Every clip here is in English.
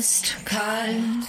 just caught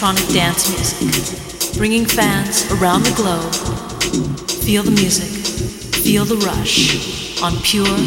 electronic dance music, bringing fans around the globe. Feel the music, feel the rush on Pure.fm.